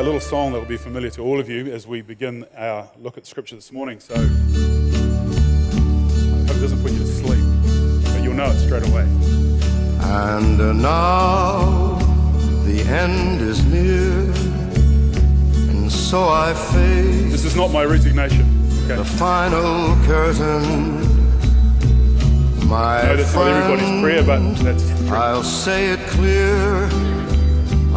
play a little song that will be familiar to all of you as we begin our look at Scripture this morning. So I hope it doesn't put you to sleep, but you'll know it straight away. And now the end is near, and so I face This is not my resignation. Okay. the final curtain. My I know that's not everybody's prayer, but that's. I'll say it clear.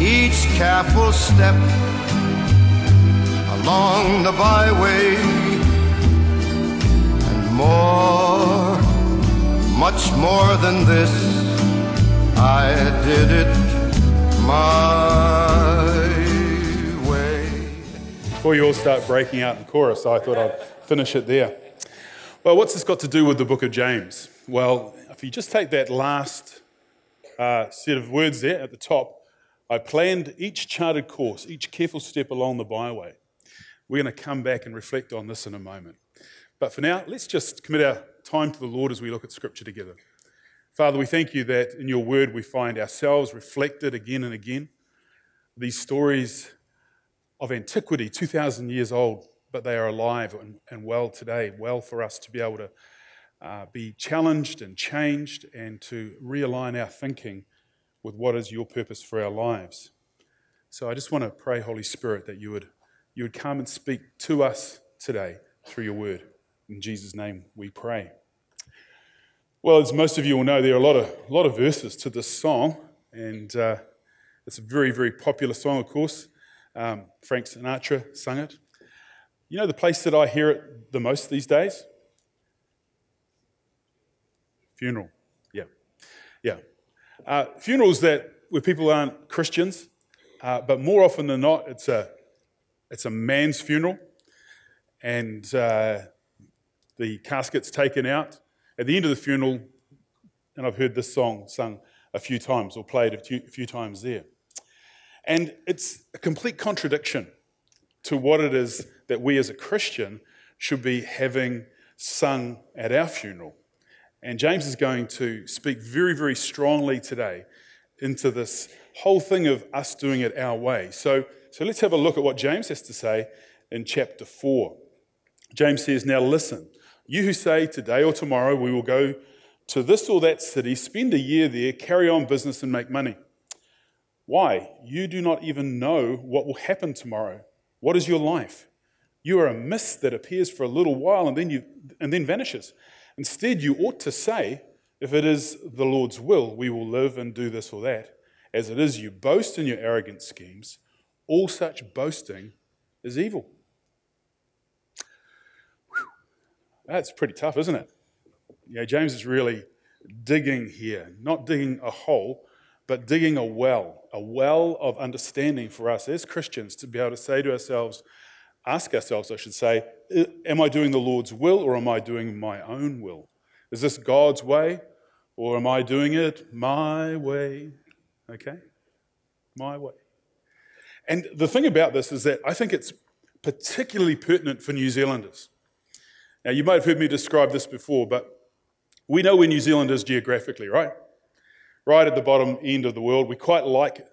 each careful step along the byway, and more, much more than this, I did it my way. Before you all start breaking out in chorus, I thought I'd finish it there. Well, what's this got to do with the book of James? Well, if you just take that last uh, set of words there at the top, I planned each charted course, each careful step along the byway. We're going to come back and reflect on this in a moment. But for now, let's just commit our time to the Lord as we look at Scripture together. Father, we thank you that in your word we find ourselves reflected again and again. These stories of antiquity, 2,000 years old, but they are alive and, and well today, well for us to be able to uh, be challenged and changed and to realign our thinking with what is your purpose for our lives. So I just want to pray, Holy Spirit, that you would, you would come and speak to us today through your word. In Jesus' name we pray. Well, as most of you will know, there are a lot of, a lot of verses to this song, and uh, it's a very, very popular song, of course. Um, Frank Sinatra sung it. You know the place that I hear it the most these days? Funeral. Yeah. Yeah. Uh, funerals that where people aren't Christians, uh, but more often than not, it's a, it's a man's funeral, and uh, the casket's taken out. At the end of the funeral, and I've heard this song sung a few times or played a few, a few times there. And it's a complete contradiction to what it is that we as a Christian should be having sung at our funeral. And James is going to speak very, very strongly today into this whole thing of us doing it our way. So, so let's have a look at what James has to say in chapter 4. James says, Now listen, you who say today or tomorrow we will go to this or that city, spend a year there, carry on business, and make money. Why? You do not even know what will happen tomorrow. What is your life? You are a mist that appears for a little while and then, you, and then vanishes. Instead, you ought to say, if it is the Lord's will, we will live and do this or that. As it is, you boast in your arrogant schemes. All such boasting is evil. Whew. That's pretty tough, isn't it? Yeah, James is really digging here, not digging a hole, but digging a well, a well of understanding for us as Christians to be able to say to ourselves, ask ourselves, I should say, am I doing the Lord's will or am I doing my own will? Is this God's way or am I doing it my way? Okay? My way. And the thing about this is that I think it's particularly pertinent for New Zealanders. Now, you might have heard me describe this before, but we know where New Zealand is geographically, right? Right at the bottom end of the world. We quite like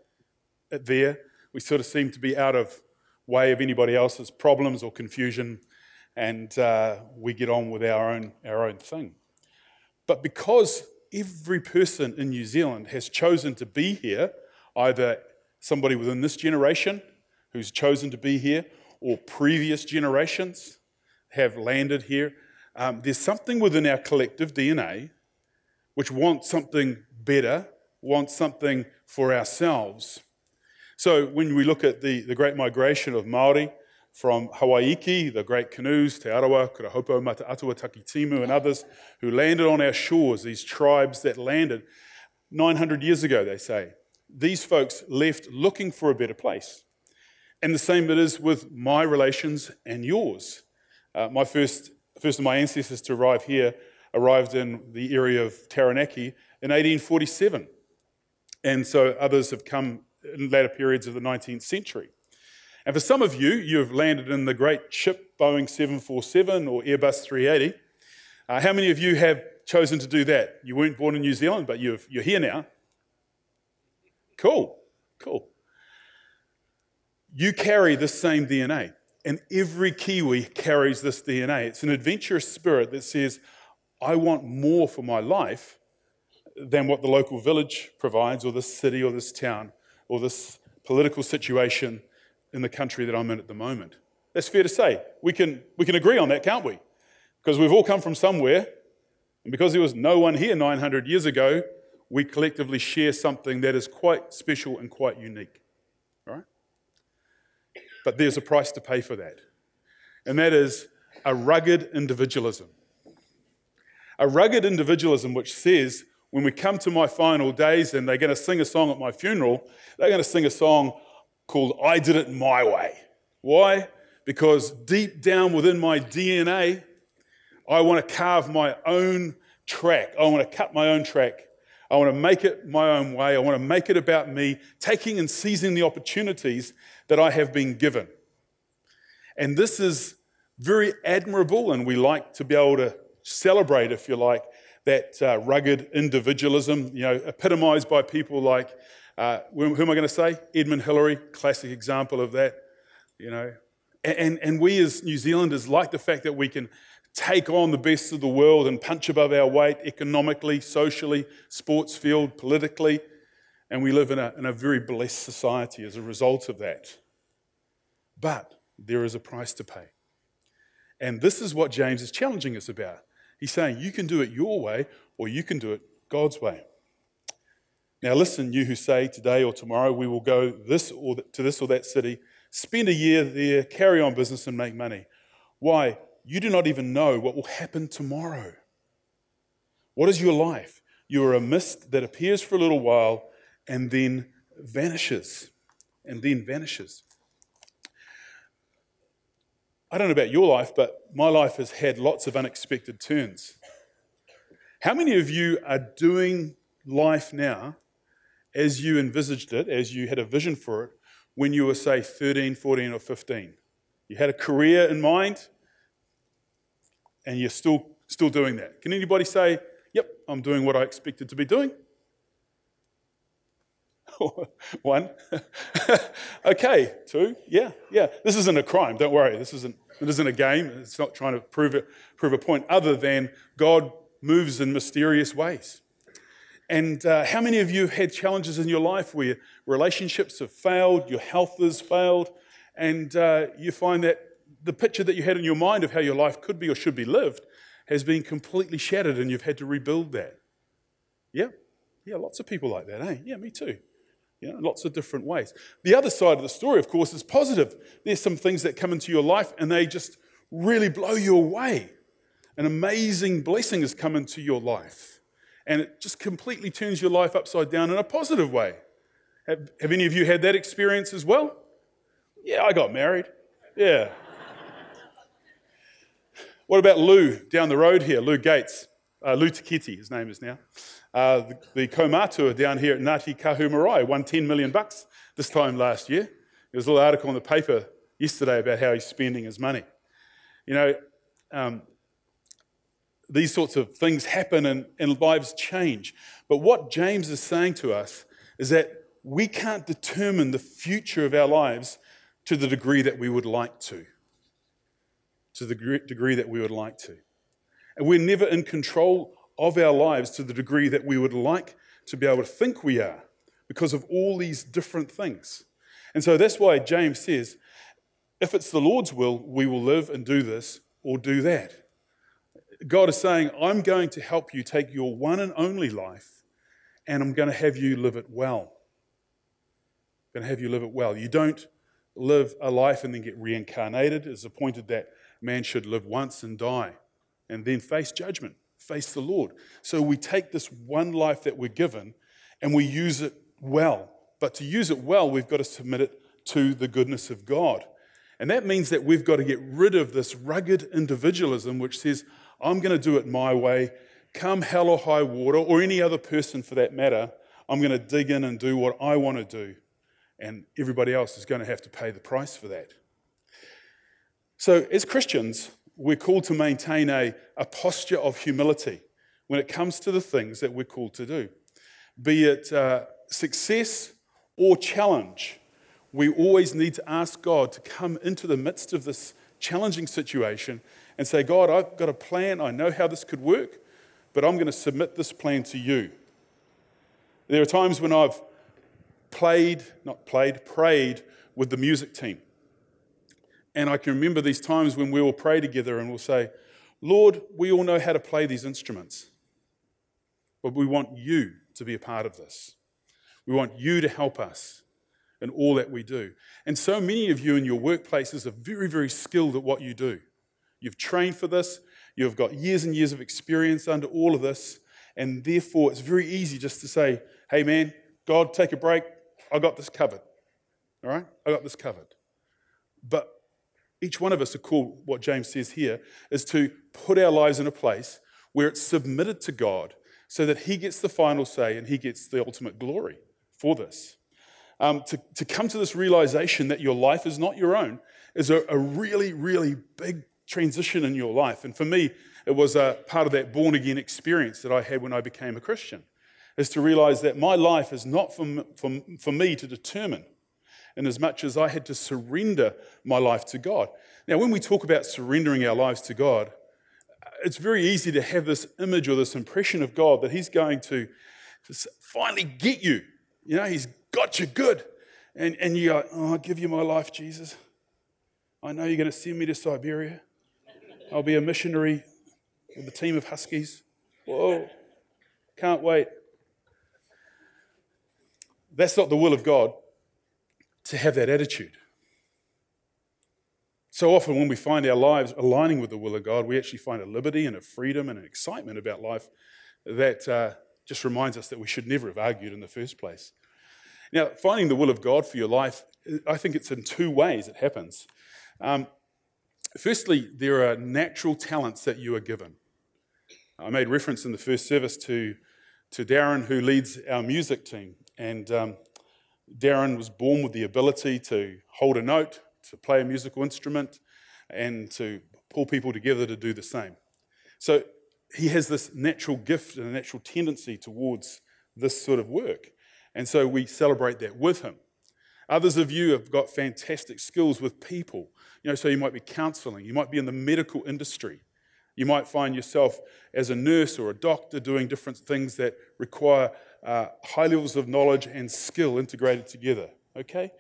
it there. We sort of seem to be out of way of anybody else's problems or confusion, and uh, we get on with our own, our own thing. But because every person in New Zealand has chosen to be here, either somebody within this generation who's chosen to be here, or previous generations have landed here. Um, there's something within our collective DNA which wants something better, wants something for ourselves. So when we look at the, the great migration of Maori from Hawaiki, the great canoes, Te Arawa, Kurahaupō, Mataatua, Takitimu, and others who landed on our shores, these tribes that landed 900 years ago, they say. These folks left looking for a better place. And the same it is with my relations and yours. Uh, my first, first of my ancestors to arrive here arrived in the area of Taranaki in 1847. And so others have come in later periods of the 19th century. And for some of you, you have landed in the great ship Boeing 747 or Airbus 380. Uh, how many of you have chosen to do that? You weren't born in New Zealand, but you are here now. Cool, cool. You carry the same DNA, and every Kiwi carries this DNA. It's an adventurous spirit that says, I want more for my life than what the local village provides, or this city, or this town, or this political situation in the country that I'm in at the moment. That's fair to say. We can, we can agree on that, can't we? Because we've all come from somewhere, and because there was no one here 900 years ago, we collectively share something that is quite special and quite unique. Right? But there's a price to pay for that, and that is a rugged individualism. A rugged individualism which says, when we come to my final days and they're going to sing a song at my funeral, they're going to sing a song called I Did It My Way. Why? Because deep down within my DNA, I want to carve my own track. I want to cut my own track. I want to make it my own way. I want to make it about me, taking and seizing the opportunities that I have been given. And this is very admirable, and we like to be able to celebrate, if you like, that uh, rugged individualism, you know, epitomized by people like uh, who am I going to say? Edmund Hillary, classic example of that. You know, and, and we as New Zealanders like the fact that we can take on the best of the world and punch above our weight economically, socially, sports field, politically. And we live in a, in a very blessed society as a result of that. But there is a price to pay. And this is what James is challenging us about. He's saying you can do it your way or you can do it God's way. Now, listen, you who say today or tomorrow we will go this or to this or that city, spend a year there, carry on business, and make money. Why? You do not even know what will happen tomorrow. What is your life? You are a mist that appears for a little while and then vanishes. And then vanishes. I don't know about your life, but my life has had lots of unexpected turns. How many of you are doing life now as you envisaged it, as you had a vision for it, when you were, say, 13, 14, or 15. You had a career in mind, and you're still, still doing that. Can anybody say, Yep, I'm doing what I expected to be doing? One. okay, two. Yeah, yeah. This isn't a crime, don't worry. This isn't, it isn't a game. It's not trying to prove, it, prove a point other than God moves in mysterious ways. And uh, how many of you have had challenges in your life where relationships have failed, your health has failed, and uh, you find that the picture that you had in your mind of how your life could be or should be lived has been completely shattered and you've had to rebuild that? Yeah? Yeah, lots of people like that, eh? Yeah, me too. You know, lots of different ways. The other side of the story, of course, is positive. There's some things that come into your life and they just really blow you away. An amazing blessing has come into your life and it just completely turns your life upside down in a positive way. Have, have any of you had that experience as well? Yeah, I got married. Yeah. what about Lou down the road here? Lou Gates. Uh, Lou Takiti, his name is now. Uh, the, the down here at Ngāti Kahumarai won 10 million bucks this time last year. There was a little article in the paper yesterday about how he's spending his money. You know, um, these sorts of things happen and, and lives change. But what James is saying to us is that we can't determine the future of our lives to the degree that we would like to. To the degree that we would like to. And we're never in control of our lives to the degree that we would like to be able to think we are because of all these different things. And so that's why James says, if it's the Lord's will, we will live and do this or do that. God is saying, I'm going to help you take your one and only life and I'm going to have you live it well. I'm going to have you live it well. You don't live a life and then get reincarnated. It's appointed that man should live once and die and then face judgment, face the Lord. So we take this one life that we're given and we use it well. But to use it well, we've got to submit it to the goodness of God. And that means that we've got to get rid of this rugged individualism which says, I'm going to do it my way, come hell or high water, or any other person for that matter, I'm going to dig in and do what I want to do. And everybody else is going to have to pay the price for that. So, as Christians, we're called to maintain a, a posture of humility when it comes to the things that we're called to do. Be it uh, success or challenge, we always need to ask God to come into the midst of this challenging situation and say, God, I've got a plan. I know how this could work, but I'm going to submit this plan to you. There are times when I've played, not played, prayed with the music team. And I can remember these times when we will pray together and we'll say, Lord, we all know how to play these instruments, but we want you to be a part of this. We want you to help us in all that we do. And so many of you in your workplaces are very, very skilled at what you do. You've trained for this, you've got years and years of experience under all of this, and therefore it's very easy just to say, hey man, God, take a break. I got this covered. All right? I got this covered. But each one of us are called, what James says here, is to put our lives in a place where it's submitted to God so that He gets the final say and He gets the ultimate glory for this. Um, to, to come to this realization that your life is not your own is a, a really, really big transition in your life. And for me, it was a part of that born again experience that I had when I became a Christian, is to realize that my life is not for, for, for me to determine, in as much as I had to surrender my life to God. Now, when we talk about surrendering our lives to God, it's very easy to have this image or this impression of God that He's going to just finally get you. You know, He's got you good. And, and you go, oh, I'll give you my life, Jesus. I know you're going to send me to Siberia. I'll be a missionary with a team of Huskies. Whoa, can't wait. That's not the will of God to have that attitude. So often, when we find our lives aligning with the will of God, we actually find a liberty and a freedom and an excitement about life that uh, just reminds us that we should never have argued in the first place. Now, finding the will of God for your life, I think it's in two ways it happens. Um, Firstly, there are natural talents that you are given. I made reference in the first service to, to Darren, who leads our music team. And um, Darren was born with the ability to hold a note, to play a musical instrument, and to pull people together to do the same. So he has this natural gift and a natural tendency towards this sort of work. And so we celebrate that with him. Others of you have got fantastic skills with people. You know, so you might be counseling, you might be in the medical industry. You might find yourself as a nurse or a doctor doing different things that require uh, high levels of knowledge and skill integrated together. Okay?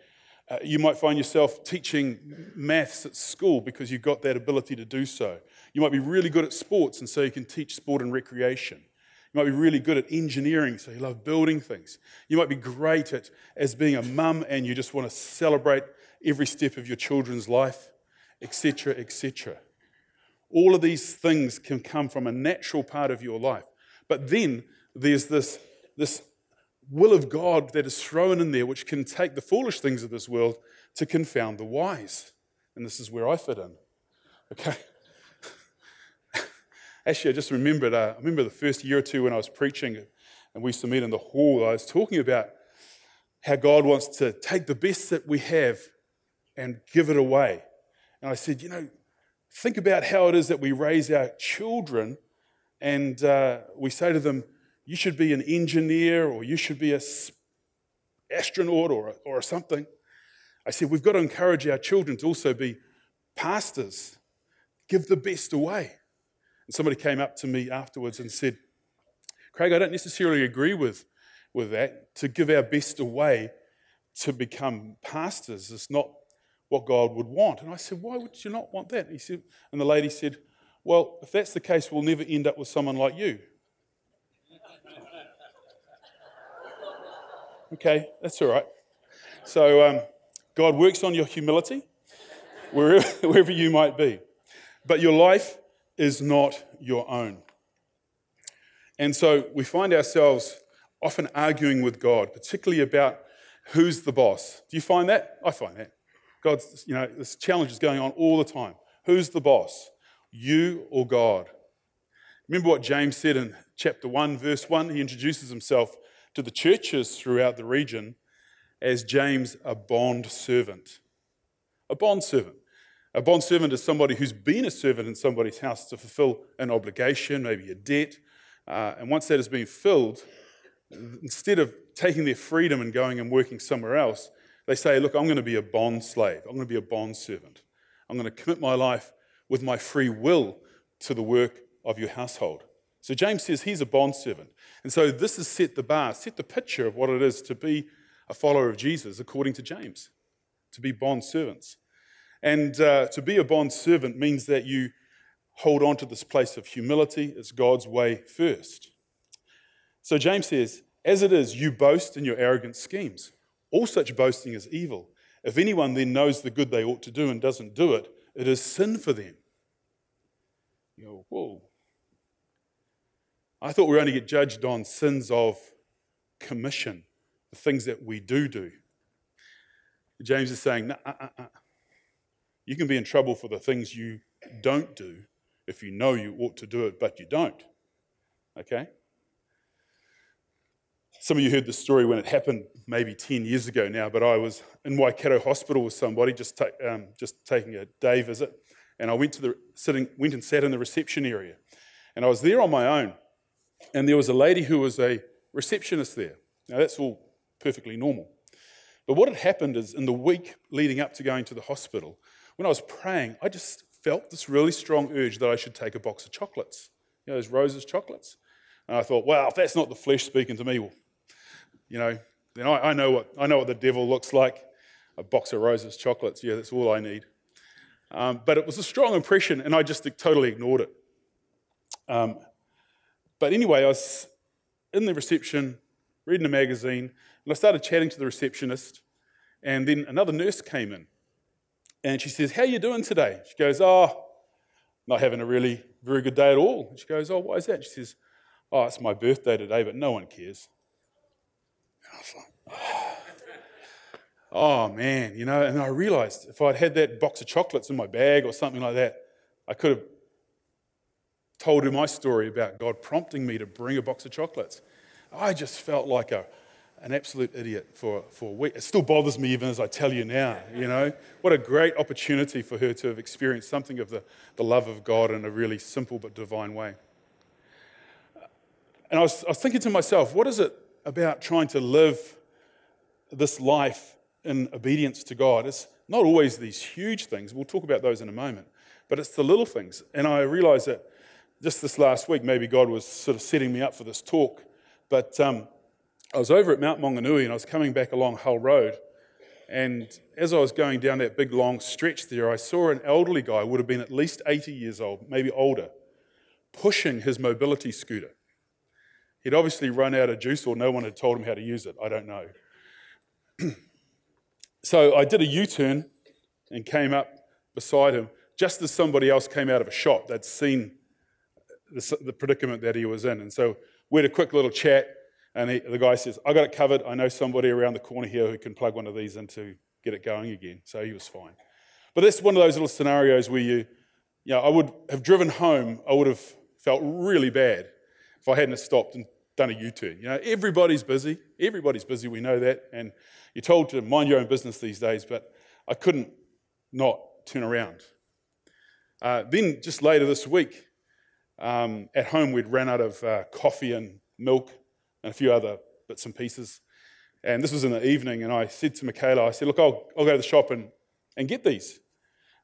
Uh, you might find yourself teaching maths at school because you've got that ability to do so. You might be really good at sports, and so you can teach sport and recreation. You might be really good at engineering, so you love building things. You might be great at as being a mum and you just want to celebrate every step of your children's life, etc., etc. All of these things can come from a natural part of your life. But then there's this, this will of God that is thrown in there, which can take the foolish things of this world to confound the wise. And this is where I fit in. Okay? Actually, I just remembered, uh, I remember the first year or two when I was preaching and we used to meet in the hall, I was talking about how God wants to take the best that we have and give it away. And I said, you know, think about how it is that we raise our children and uh, we say to them, you should be an engineer or you should be an astronaut or, or something. I said, we've got to encourage our children to also be pastors, give the best away. And somebody came up to me afterwards and said, Craig, I don't necessarily agree with, with that. To give our best away to become pastors is not what God would want. And I said, Why would you not want that? He said, and the lady said, Well, if that's the case, we'll never end up with someone like you. Okay, that's all right. So um, God works on your humility wherever, wherever you might be. But your life is not your own. And so we find ourselves often arguing with God, particularly about who's the boss. Do you find that? I find that. God's, you know, this challenge is going on all the time. Who's the boss? You or God? Remember what James said in chapter 1, verse 1? He introduces himself to the churches throughout the region as James, a bond servant. A bond servant. A bond servant is somebody who's been a servant in somebody's house to fulfill an obligation, maybe a debt. Uh, and once that has been filled, instead of taking their freedom and going and working somewhere else, they say, Look, I'm going to be a bond slave. I'm going to be a bond servant. I'm going to commit my life with my free will to the work of your household. So James says he's a bond servant. And so this has set the bar, set the picture of what it is to be a follower of Jesus, according to James, to be bond servants. And uh, to be a bond servant means that you hold on to this place of humility. It's God's way first. So James says, As it is, you boast in your arrogant schemes. All such boasting is evil. If anyone then knows the good they ought to do and doesn't do it, it is sin for them. You whoa. I thought we only get judged on sins of commission, the things that we do do. James is saying, nah, uh, uh, uh. you can be in trouble for the things you don't do if you know you ought to do it, but you don't. Okay? Some of you heard the story when it happened maybe 10 years ago now, but I was in Waikato Hospital with somebody just, ta- um, just taking a day visit, and I went, to the, sitting, went and sat in the reception area. And I was there on my own, and there was a lady who was a receptionist there. Now, that's all perfectly normal. But what had happened is in the week leading up to going to the hospital, when I was praying, I just felt this really strong urge that I should take a box of chocolates, you know, those roses chocolates. And I thought, well, if that's not the flesh speaking to me, well, you know, then I, I, know what, I know what the devil looks like. A box of roses, chocolates, yeah, that's all I need. Um, but it was a strong impression, and I just totally ignored it. Um, but anyway, I was in the reception, reading a magazine, and I started chatting to the receptionist, and then another nurse came in, and she says, "How are you doing today?" She goes, "Oh, not having a really very good day at all." she goes, "Oh, why is that?" She says, "Oh, it's my birthday today, but no one cares." I was like, oh, oh man, you know, and I realized if I'd had that box of chocolates in my bag or something like that, I could have told her my story about God prompting me to bring a box of chocolates. I just felt like a, an absolute idiot for, for a week. It still bothers me even as I tell you now, you know. What a great opportunity for her to have experienced something of the, the love of God in a really simple but divine way. And I was, I was thinking to myself, what is it about trying to live this life in obedience to God. It's not always these huge things. We'll talk about those in a moment. But it's the little things. And I realized that just this last week, maybe God was sort of setting me up for this talk. But um, I was over at Mount Maunganui and I was coming back along Hull Road. And as I was going down that big long stretch there, I saw an elderly guy, would have been at least 80 years old, maybe older, pushing his mobility scooter. He'd obviously run out of juice or no one had told him how to use it. I don't know. so I did a U turn and came up beside him just as somebody else came out of a shop. They'd seen the, the predicament that he was in. And so we had a quick little chat. And he, the guy says, I got it covered. I know somebody around the corner here who can plug one of these in to get it going again. So he was fine. But that's one of those little scenarios where you, you know, I would have driven home, I would have felt really bad if I hadn't stopped and done a U turn. You know, everybody's busy. Everybody's busy. We know that. And you're told to mind your own business these days, but I couldn't not turn around. Uh, then, just later this week, um, at home, we'd ran out of uh, coffee and milk and a few other bits and pieces. And this was in the evening, and I said to Michaela, I said, Look, I'll, I'll go to the shop and, and get these.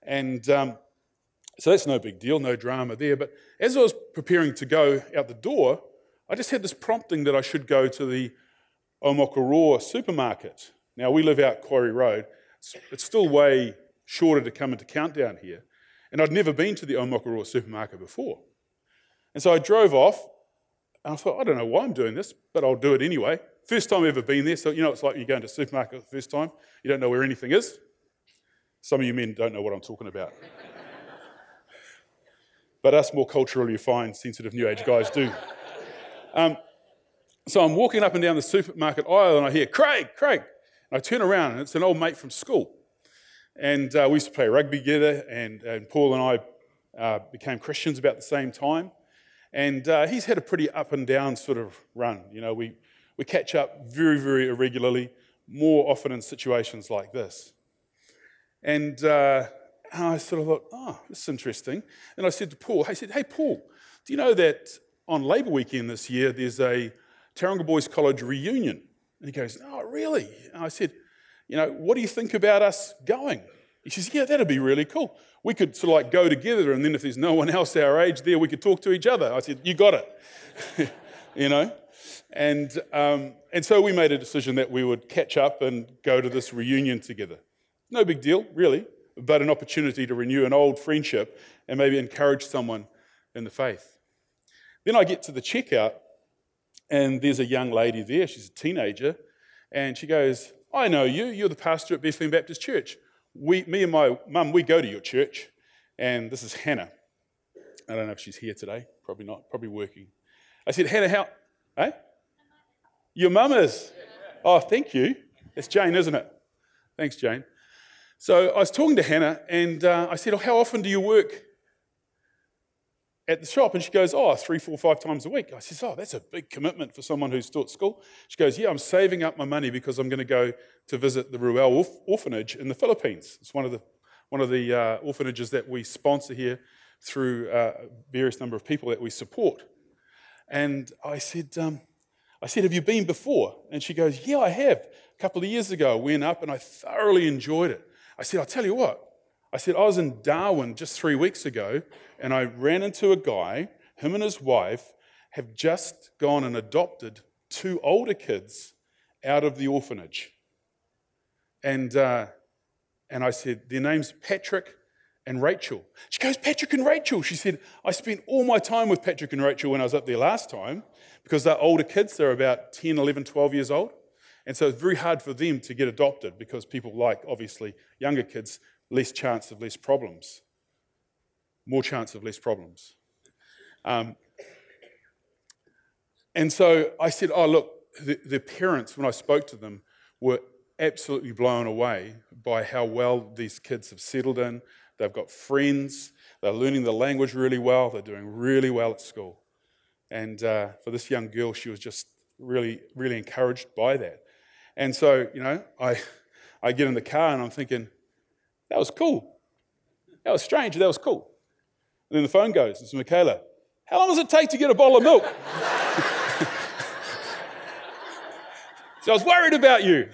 And um, so that's no big deal, no drama there. But as I was preparing to go out the door, I just had this prompting that I should go to the Omokoroa supermarket. Now, we live out Quarry Road. It's, still way shorter to come into Countdown here. And I'd never been to the Omokoroa supermarket before. And so I drove off, and I thought, I don't know why I'm doing this, but I'll do it anyway. First time I've ever been there, so you know it's like you go into a supermarket the first time, you don't know where anything is. Some of you men don't know what I'm talking about. but us more culturally refined, sensitive New Age guys do. Um, so I'm walking up and down the supermarket aisle and I hear, Craig, Craig. And I turn around and it's an old mate from school. And uh, we used to play rugby together, and, and Paul and I uh, became Christians about the same time. And uh, he's had a pretty up and down sort of run. You know, we, we catch up very, very irregularly, more often in situations like this. And uh, I sort of thought, oh, this is interesting. And I said to Paul, I said, hey, Paul, do you know that on Labour weekend this year, there's a Tauranga Boys College reunion? And he goes, oh, really? And I said, you know, what do you think about us going? He says, yeah, that'd be really cool. We could sort of like go together, and then if there's no one else our age there, we could talk to each other. I said, you got it. you know? And, um, and so we made a decision that we would catch up and go to this reunion together. No big deal, really, but an opportunity to renew an old friendship and maybe encourage someone in the faith. Then I get to the checkout, and there's a young lady there. She's a teenager, and she goes, I know you. You're the pastor at Bethlehem Baptist Church. We, me and my mum, we go to your church, and this is Hannah. I don't know if she's here today. Probably not. Probably working. I said, Hannah, how? Eh? Your mum is. Oh, thank you. It's Jane, isn't it? Thanks, Jane. So I was talking to Hannah, and uh, I said, oh, How often do you work at the shop? And she goes, Oh, three, four, five times a week. I says, Oh, that's a big commitment for someone who's taught school. She goes, Yeah, I'm saving up my money because I'm going to go to visit the Ruel orphanage in the Philippines. It's one of the, one of the uh, orphanages that we sponsor here through uh, various number of people that we support. And I said, um, I said, Have you been before? And she goes, Yeah, I have. A couple of years ago, I went up and I thoroughly enjoyed it. I said, I'll tell you what. I said, I was in Darwin just three weeks ago and I ran into a guy, him and his wife have just gone and adopted two older kids out of the orphanage. And, uh, and I said, Their name's Patrick and Rachel. She goes, Patrick and Rachel. She said, I spent all my time with Patrick and Rachel when I was up there last time because they're older kids. They're about 10, 11, 12 years old. And so it's very hard for them to get adopted because people like, obviously, younger kids, less chance of less problems. More chance of less problems. Um, and so I said, Oh, look, the, the parents, when I spoke to them, were absolutely blown away by how well these kids have settled in. They've got friends, they're learning the language really well, they're doing really well at school. And uh, for this young girl, she was just really, really encouraged by that. And so, you know, I, I get in the car and I'm thinking, that was cool. That was strange, that was cool. And then the phone goes, it's Michaela. How long does it take to get a bottle of milk? so I was worried about you.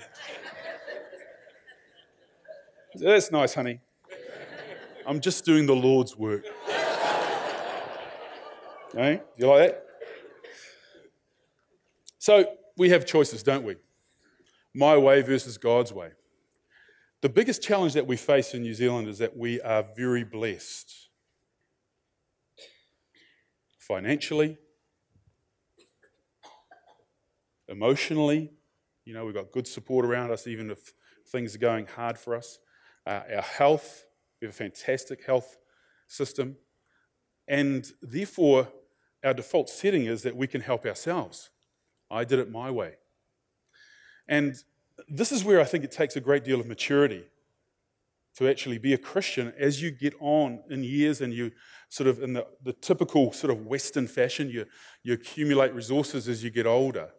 That's nice, honey. I'm just doing the Lord's work. Okay? You like that? So we have choices, don't we? My way versus God's way. The biggest challenge that we face in New Zealand is that we are very blessed. Financially, emotionally, you know, we've got good support around us, even if things are going hard for us. Uh, our health, we have a fantastic health system. And therefore, our default setting is that we can help ourselves. I did it my way. And this is where I think it takes a great deal of maturity to actually be a Christian as you get on in years and you sort of, in the, the typical sort of Western fashion, you, you accumulate resources as you get older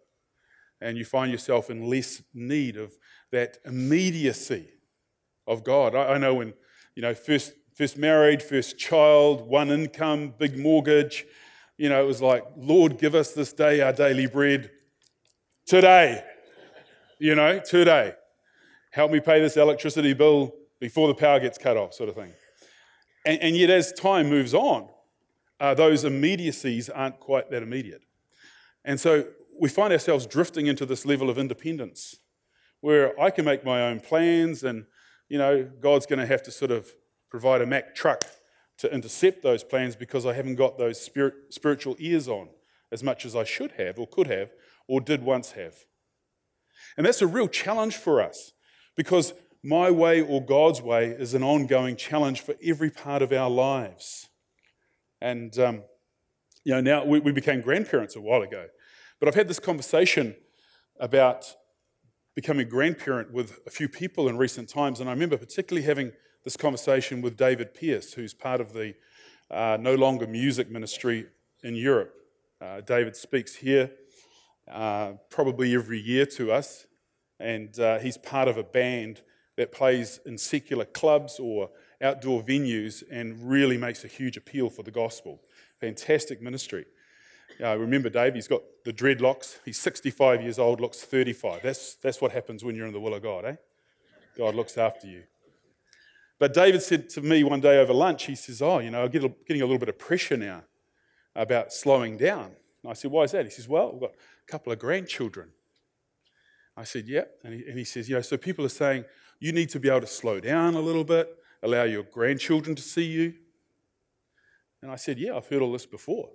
and you find yourself in less need of that immediacy of God. I, I know when, you know, first, first married, first child, one income, big mortgage, you know, it was like, Lord, give us this day our daily bread today. You know, today. Help me pay this electricity bill before the power gets cut off, sort of thing. And, and yet, as time moves on, uh, those immediacies aren't quite that immediate. And so we find ourselves drifting into this level of independence where I can make my own plans and, you know, God's going to have to sort of provide a Mack truck to intercept those plans because I haven't got those spirit, spiritual ears on as much as I should have or could have or did once have. And that's a real challenge for us because my way or God's way is an ongoing challenge for every part of our lives. And, um, you know, now we, we became grandparents a while ago, but I've had this conversation about becoming a grandparent with a few people in recent times, and I remember particularly having this conversation with David Pierce, who's part of the uh, No Longer Music Ministry in Europe. Uh, David speaks here uh, probably every year to us, and uh, he's part of a band that plays in secular clubs or outdoor venues and really makes a huge appeal for the gospel. Fantastic ministry. Uh, remember Dave, he's got the dreadlocks. He's 65 years old, looks 35. That's, that's what happens when you're in the will of God, eh? God looks after you. But David said to me one day over lunch, he says, Oh, you know, I'm getting a little bit of pressure now about slowing down. And I said, Why is that? He says, Well, we've got a couple of grandchildren. I said, Yeah. And he, and he says, You know, so people are saying, you need to be able to slow down a little bit, allow your grandchildren to see you. And I said, Yeah, I've heard all this before.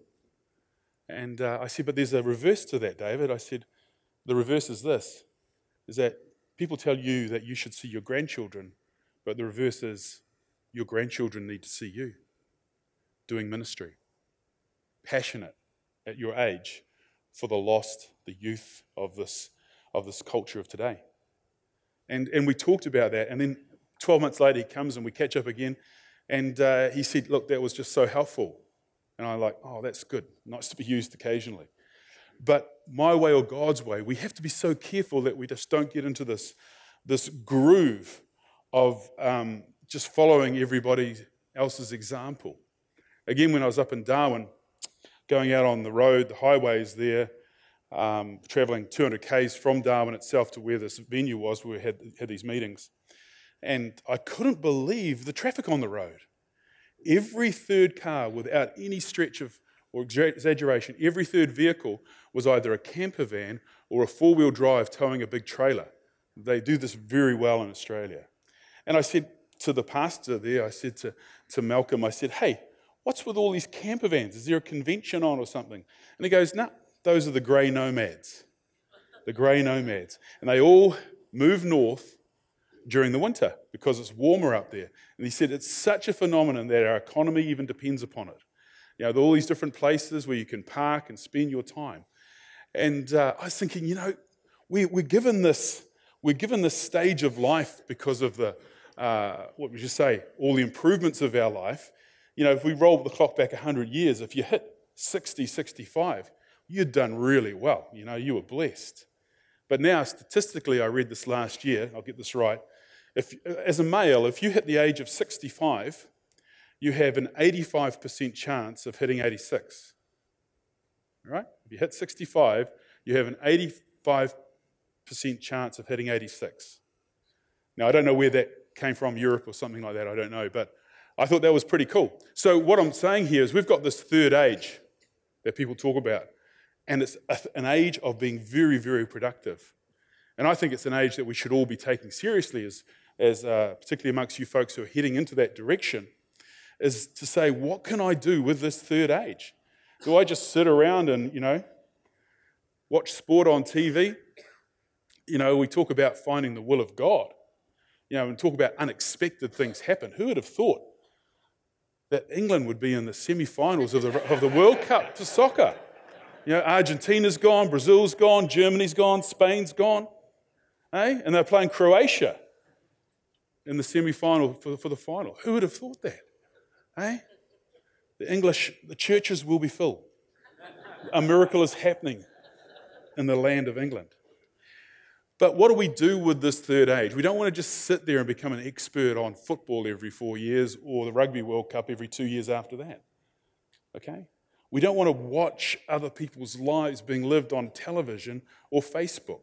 And uh, I said, But there's a reverse to that, David. I said, The reverse is this is that people tell you that you should see your grandchildren, but the reverse is your grandchildren need to see you doing ministry, passionate at your age for the lost, the youth of this, of this culture of today. And, and we talked about that. And then 12 months later, he comes and we catch up again. And uh, he said, Look, that was just so helpful. And I'm like, Oh, that's good. Nice to be used occasionally. But my way or God's way, we have to be so careful that we just don't get into this, this groove of um, just following everybody else's example. Again, when I was up in Darwin, going out on the road, the highways there, um, traveling 200 k's from Darwin itself to where this venue was, where we had, had these meetings. And I couldn't believe the traffic on the road. Every third car, without any stretch of or exaggeration, every third vehicle was either a camper van or a four wheel drive towing a big trailer. They do this very well in Australia. And I said to the pastor there, I said to, to Malcolm, I said, hey, what's with all these camper vans? Is there a convention on or something? And he goes, no, nah, those are the grey nomads. The grey nomads. And they all move north during the winter because it's warmer up there. And he said it's such a phenomenon that our economy even depends upon it. You know, all these different places where you can park and spend your time. And uh, I was thinking, you know, we, we're given this, we're given this stage of life because of the, uh, what would you say, all the improvements of our life. You know, if we roll the clock back 100 years, if you hit 60, 65, you'd done really well. You know, you were blessed. But now, statistically, I read this last year, I'll get this right. If, as a male, if you hit the age of 65, you have an 85% chance of hitting 86. Right? If you hit 65, you have an 85% chance of hitting 86. Now, I don't know where that came from, Europe or something like that, I don't know, but I thought that was pretty cool. So, what I'm saying here is we've got this third age that people talk about. And it's an age of being very, very productive. And I think it's an age that we should all be taking seriously, as, as uh, particularly amongst you folks who are heading into that direction, is to say, what can I do with this third age? Do I just sit around and, you know, watch sport on TV? You know, we talk about finding the will of God, you know, and talk about unexpected things happen. Who would have thought that England would be in the semi finals of the, of the World Cup for soccer? You know, Argentina's gone, Brazil's gone, Germany's gone, Spain's gone. Eh? And they're playing Croatia in the semi final for, for the final. Who would have thought that? Eh? The English, the churches will be full. A miracle is happening in the land of England. But what do we do with this third age? We don't want to just sit there and become an expert on football every four years or the Rugby World Cup every two years after that. Okay? We don't want to watch other people's lives being lived on television or Facebook.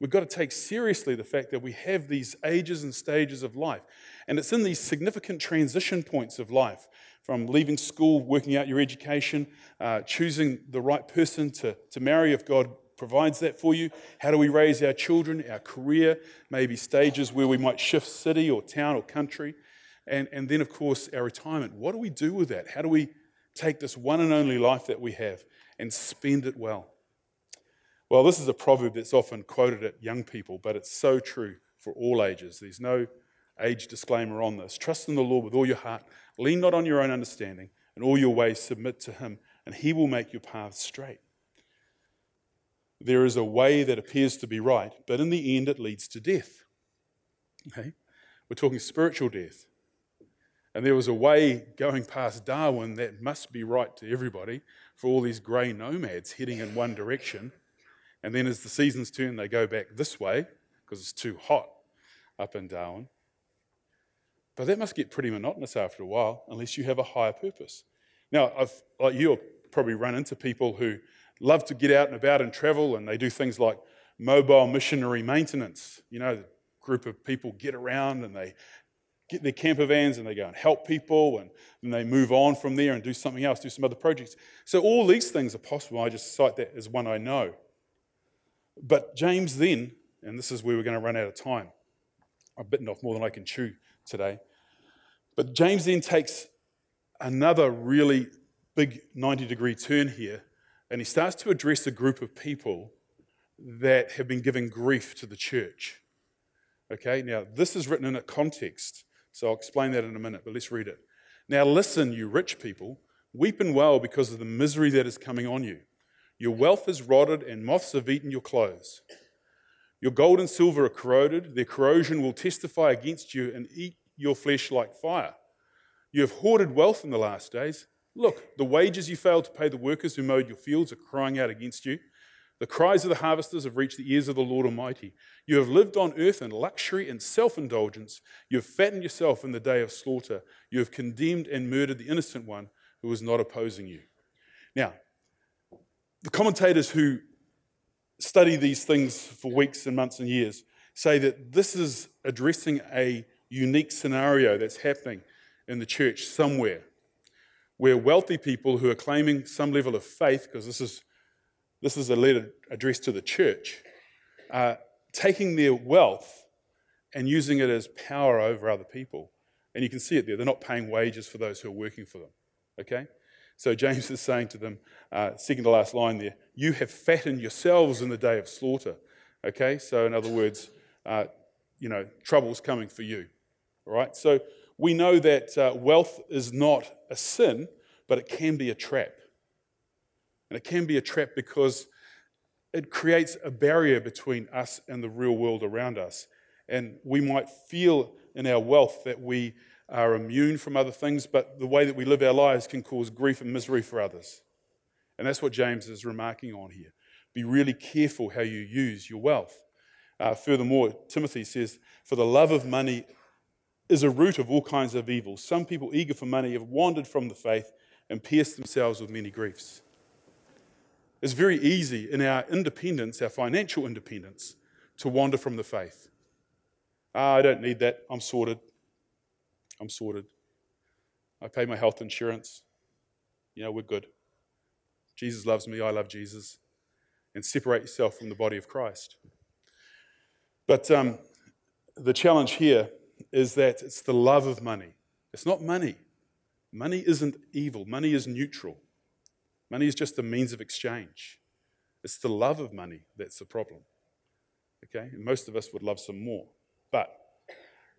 We've got to take seriously the fact that we have these ages and stages of life. And it's in these significant transition points of life from leaving school, working out your education, uh, choosing the right person to, to marry if God provides that for you. How do we raise our children, our career, maybe stages where we might shift city or town or country. And, and then, of course, our retirement. What do we do with that? How do we take this one and only life that we have and spend it well? Well, this is a proverb that's often quoted at young people, but it's so true for all ages. There's no age disclaimer on this. Trust in the Lord with all your heart. Lean not on your own understanding. In all your ways, submit to Him, and He will make your paths straight. There is a way that appears to be right, but in the end, it leads to death. Okay? We're talking spiritual death. And there was a way going past Darwin that must be right to everybody for all these grey nomads heading in one direction. And then as the seasons turn, they go back this way because it's too hot up in Darwin. But that must get pretty monotonous after a while, unless you have a higher purpose. Now, I've, like you'll probably run into people who love to get out and about and travel, and they do things like mobile missionary maintenance. You know, the group of people get around and they get their camper vans and they go and help people, and then they move on from there and do something else, do some other projects. So, all these things are possible. I just cite that as one I know. But James then, and this is where we're going to run out of time. I've bitten off more than I can chew today. But James then takes another really big 90 degree turn here, and he starts to address a group of people that have been giving grief to the church. Okay, now this is written in a context, so I'll explain that in a minute, but let's read it. Now, listen, you rich people, weep and wail because of the misery that is coming on you. Your wealth is rotted, and moths have eaten your clothes. Your gold and silver are corroded. Their corrosion will testify against you and eat your flesh like fire. You have hoarded wealth in the last days. Look, the wages you failed to pay the workers who mowed your fields are crying out against you. The cries of the harvesters have reached the ears of the Lord Almighty. You have lived on earth in luxury and self indulgence. You have fattened yourself in the day of slaughter. You have condemned and murdered the innocent one who was not opposing you. Now, the commentators who study these things for weeks and months and years say that this is addressing a unique scenario that's happening in the church somewhere where wealthy people who are claiming some level of faith, because this is, this is a letter addressed to the church, are taking their wealth and using it as power over other people. And you can see it there. They're not paying wages for those who are working for them. Okay? So James is saying to them, uh, second to last line there, you have fattened yourselves in the day of slaughter. Okay, so in other words, uh, you know, trouble's coming for you. All right, so we know that uh, wealth is not a sin, but it can be a trap. And it can be a trap because it creates a barrier between us and the real world around us. And we might feel in our wealth that we are immune from other things, but the way that we live our lives can cause grief and misery for others. And that's what James is remarking on here. Be really careful how you use your wealth. Uh, furthermore, Timothy says, For the love of money is a root of all kinds of evil. Some people eager for money have wandered from the faith and pierced themselves with many griefs. It's very easy in our independence, our financial independence, to wander from the faith. Ah, I don't need that. I'm sorted. I'm sorted. I pay my health insurance. You know, we're good. Jesus loves me. I love Jesus. And separate yourself from the body of Christ. But um, the challenge here is that it's the love of money. It's not money. Money isn't evil, money is neutral. Money is just a means of exchange. It's the love of money that's the problem. Okay? And most of us would love some more. But,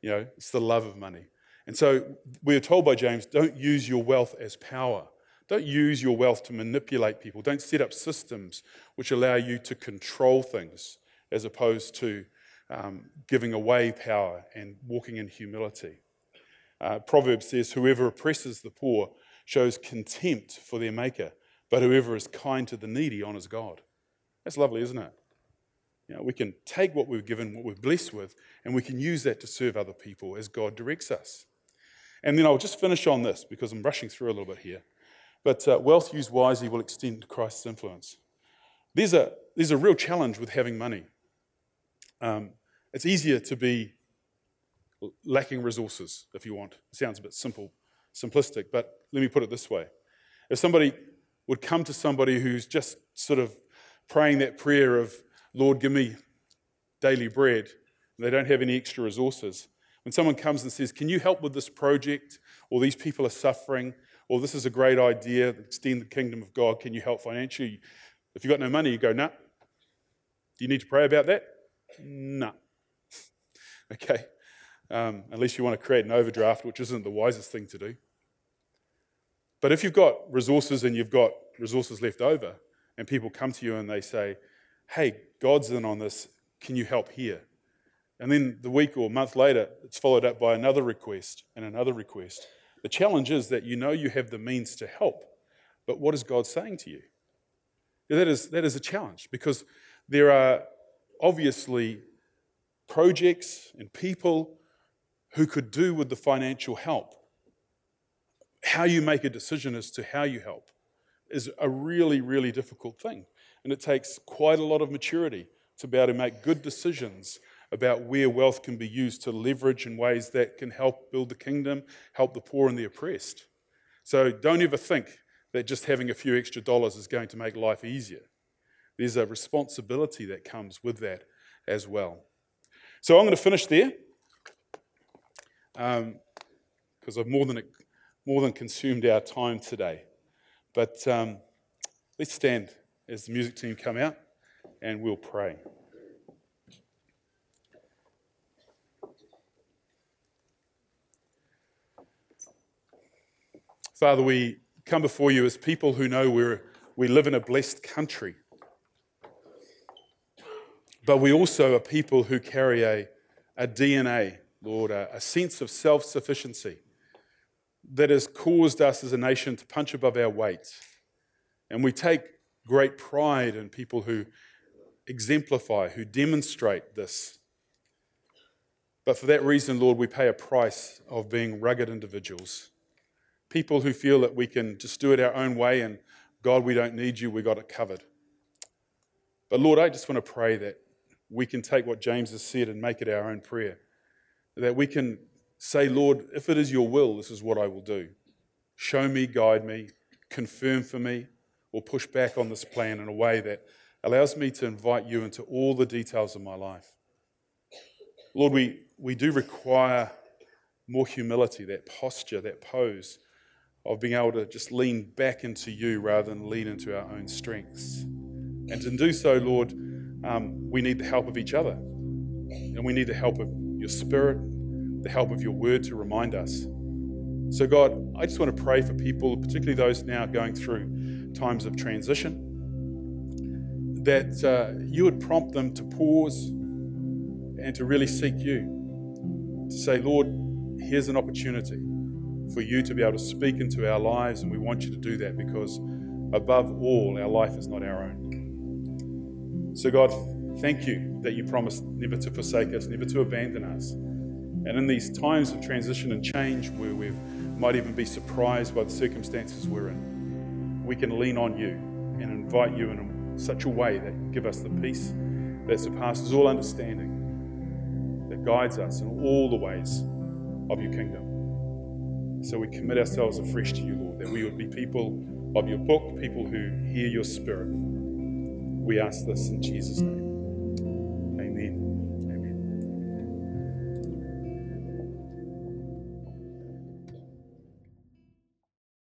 you know, it's the love of money. And so we're told by James don't use your wealth as power. Don't use your wealth to manipulate people. Don't set up systems which allow you to control things as opposed to um, giving away power and walking in humility. Uh, Proverbs says, Whoever oppresses the poor shows contempt for their maker, but whoever is kind to the needy honors God. That's lovely, isn't it? You know, we can take what we've given, what we're blessed with, and we can use that to serve other people as God directs us. And then I'll just finish on this because I'm rushing through a little bit here. But uh, wealth used wisely will extend Christ's influence. There's a, there's a real challenge with having money. Um, it's easier to be lacking resources, if you want. It sounds a bit simple, simplistic, but let me put it this way. If somebody would come to somebody who's just sort of praying that prayer of, Lord, give me daily bread, and they don't have any extra resources, when someone comes and says, Can you help with this project? Or these people are suffering, or this is a great idea, extend the kingdom of God, can you help financially? If you've got no money, you go. Nah. Do you need to pray about that? Nah. okay. Um, unless you want to create an overdraft, which isn't the wisest thing to do. But if you've got resources and you've got resources left over, and people come to you and they say, Hey, God's in on this, can you help here? And then the week or month later, it's followed up by another request and another request. The challenge is that you know you have the means to help, but what is God saying to you? That is, that is a challenge because there are obviously projects and people who could do with the financial help. How you make a decision as to how you help is a really, really difficult thing. And it takes quite a lot of maturity to be able to make good decisions about where wealth can be used to leverage in ways that can help build the kingdom, help the poor and the oppressed. So don't ever think that just having a few extra dollars is going to make life easier. There's a responsibility that comes with that as well. So I'm going to finish there because um, I've more than, more than consumed our time today. But um, let's stand as the music team come out and we'll pray. Father, we come before you as people who know we're, we live in a blessed country. But we also are people who carry a, a DNA, Lord, a, a sense of self sufficiency that has caused us as a nation to punch above our weight. And we take great pride in people who exemplify, who demonstrate this. But for that reason, Lord, we pay a price of being rugged individuals people who feel that we can just do it our own way and God, we don't need you, we got it covered. But Lord, I just want to pray that we can take what James has said and make it our own prayer. That we can say, Lord, if it is your will, this is what I will do. Show me, guide me, confirm for me, or push back on this plan in a way that allows me to invite you into all the details of my life. Lord, we, we do require more humility, that posture, that pose of being able to just lean back into you rather than lean into our own strengths. And to do so, Lord, um, we need the help of each other. And we need the help of your spirit, the help of your word to remind us. So, God, I just want to pray for people, particularly those now going through times of transition, that uh, you would prompt them to pause and to really seek you. To say, Lord, here's an opportunity for you to be able to speak into our lives, and we want you to do that because, above all, our life is not our own. So, God, thank you that you promised never to forsake us, never to abandon us. And in these times of transition and change, where we might even be surprised by the circumstances we're in, we can lean on you and invite you in such a way that give us the peace that surpasses all understanding, that guides us in all the ways of your kingdom. So we commit ourselves afresh to you, Lord, that we would be people of your book, people who hear your spirit. We ask this in Jesus' name.